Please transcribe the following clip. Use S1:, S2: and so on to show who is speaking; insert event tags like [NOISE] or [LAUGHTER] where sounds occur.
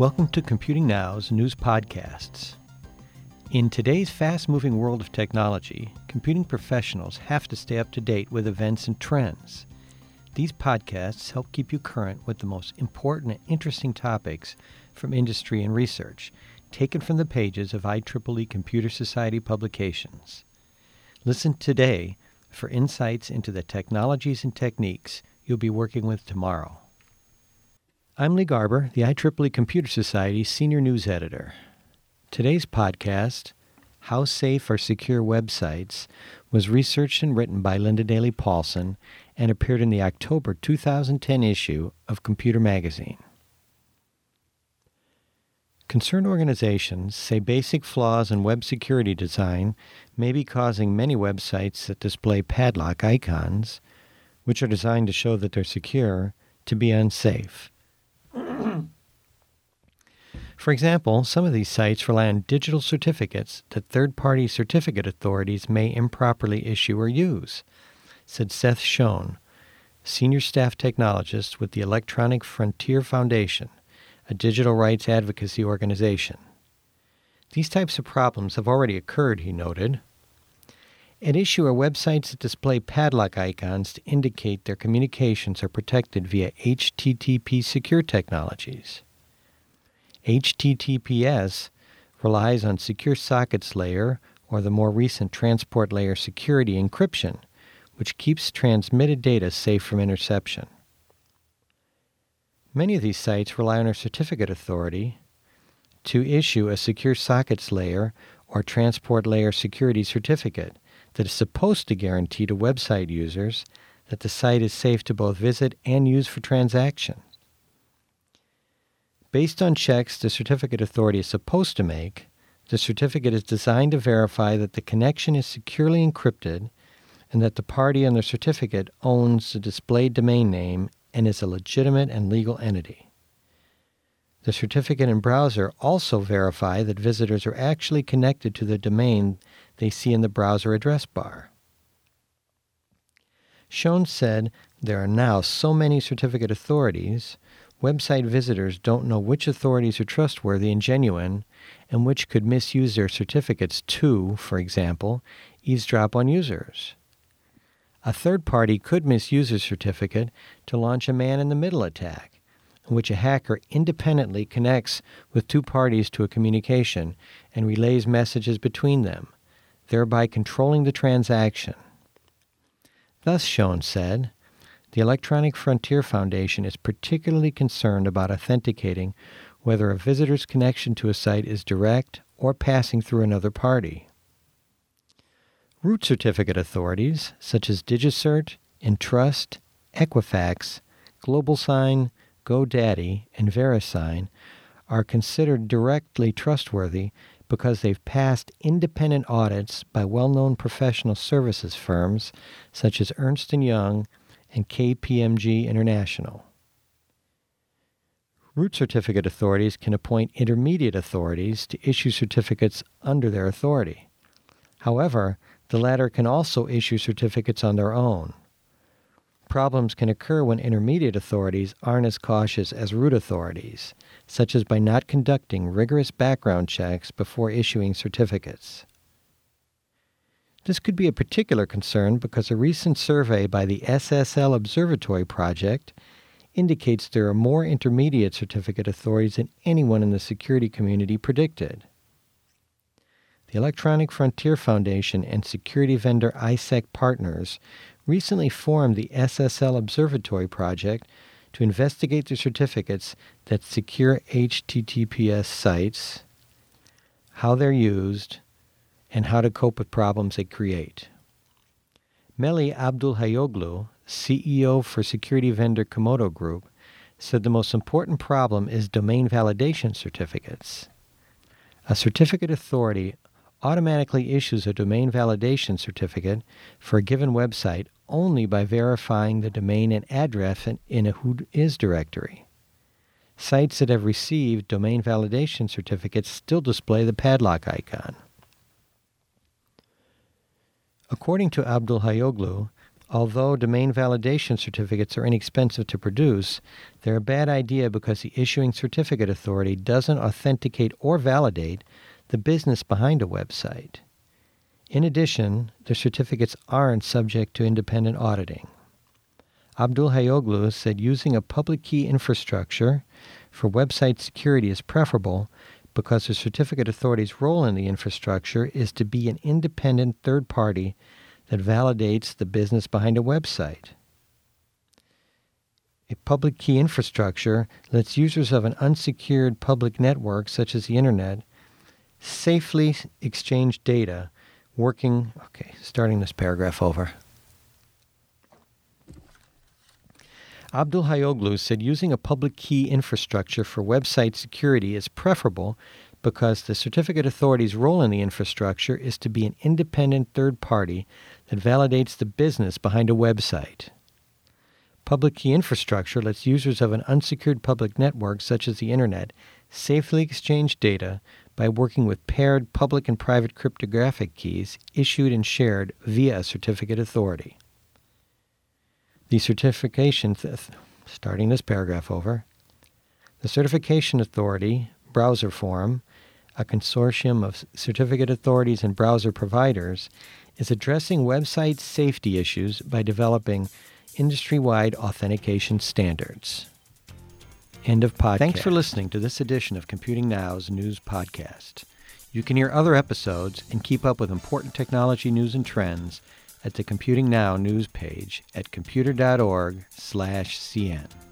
S1: Welcome to Computing Now's news podcasts. In today's fast moving world of technology, computing professionals have to stay up to date with events and trends. These podcasts help keep you current with the most important and interesting topics from industry and research, taken from the pages of IEEE Computer Society publications. Listen today for insights into the technologies and techniques you'll be working with tomorrow. I'm Lee Garber, the IEEE Computer Society Senior News Editor. Today's podcast, How Safe Are Secure Websites, was researched and written by Linda Daly Paulson and appeared in the October 2010 issue of Computer Magazine. Concerned organizations say basic flaws in web security design may be causing many websites that display padlock icons, which are designed to show that they're secure, to be unsafe. [CLEARS THROAT] For example, some of these sites rely on digital certificates that third party certificate authorities may improperly issue or use, said Seth Schoen, Senior Staff Technologist with the Electronic Frontier Foundation, a digital rights advocacy organization. These types of problems have already occurred, he noted. At issue are websites that display padlock icons to indicate their communications are protected via HTTP secure technologies. HTTPS relies on Secure Sockets Layer or the more recent Transport Layer security encryption, which keeps transmitted data safe from interception. Many of these sites rely on a certificate authority to issue a Secure Sockets Layer or Transport Layer security certificate that is supposed to guarantee to website users that the site is safe to both visit and use for transactions. Based on checks the certificate authority is supposed to make, the certificate is designed to verify that the connection is securely encrypted and that the party on the certificate owns the displayed domain name and is a legitimate and legal entity. The certificate and browser also verify that visitors are actually connected to the domain they see in the browser address bar. Schoen said there are now so many certificate authorities, website visitors don't know which authorities are trustworthy and genuine and which could misuse their certificates to, for example, eavesdrop on users. A third party could misuse a certificate to launch a man in the middle attack, in which a hacker independently connects with two parties to a communication and relays messages between them, thereby controlling the transaction. Thus, Schoen said, the Electronic Frontier Foundation is particularly concerned about authenticating whether a visitor's connection to a site is direct or passing through another party. Root certificate authorities, such as DigiCert, Entrust, Equifax, GlobalSign, GoDaddy, and VeriSign, are considered directly trustworthy because they've passed independent audits by well-known professional services firms such as Ernst & Young and KPMG International. Root certificate authorities can appoint intermediate authorities to issue certificates under their authority. However, the latter can also issue certificates on their own. Problems can occur when intermediate authorities aren't as cautious as root authorities, such as by not conducting rigorous background checks before issuing certificates. This could be a particular concern because a recent survey by the SSL Observatory Project indicates there are more intermediate certificate authorities than anyone in the security community predicted. The Electronic Frontier Foundation and security vendor ISEC Partners recently formed the SSL Observatory Project to investigate the certificates that secure HTTPS sites, how they're used, and how to cope with problems they create. Melih Abdulhayoglu, CEO for security vendor Comodo Group, said the most important problem is domain validation certificates. A certificate authority automatically issues a domain validation certificate for a given website only by verifying the domain and address in a Whois directory. Sites that have received domain validation certificates still display the padlock icon. According to Abdulhayoglu, Although domain validation certificates are inexpensive to produce, they're a bad idea because the issuing certificate authority doesn't authenticate or validate the business behind a website. In addition, the certificates aren't subject to independent auditing. Abdulhayoglu said using a public key infrastructure for website security is preferable because the certificate authority's role in the infrastructure is to be an independent third party that validates the business behind a website. A public key infrastructure lets users of an unsecured public network, such as the Internet, safely exchange data working. Okay, starting this paragraph over. Abdulhayoglu said using a public key infrastructure for website security is preferable because the certificate authority's role in the infrastructure is to be an independent third party that validates the business behind a website. Public key infrastructure lets users of an unsecured public network, such as the Internet, safely exchange data by working with paired public and private cryptographic keys issued and shared via a certificate authority. The certification, th- starting this paragraph over, the certification authority, Browser Forum, a consortium of certificate authorities and browser providers, is addressing website safety issues by developing industry wide authentication standards. End of podcast. Thanks for listening to this edition of Computing Now's news podcast. You can hear other episodes and keep up with important technology news and trends at the Computing Now news page at computer.org/cn.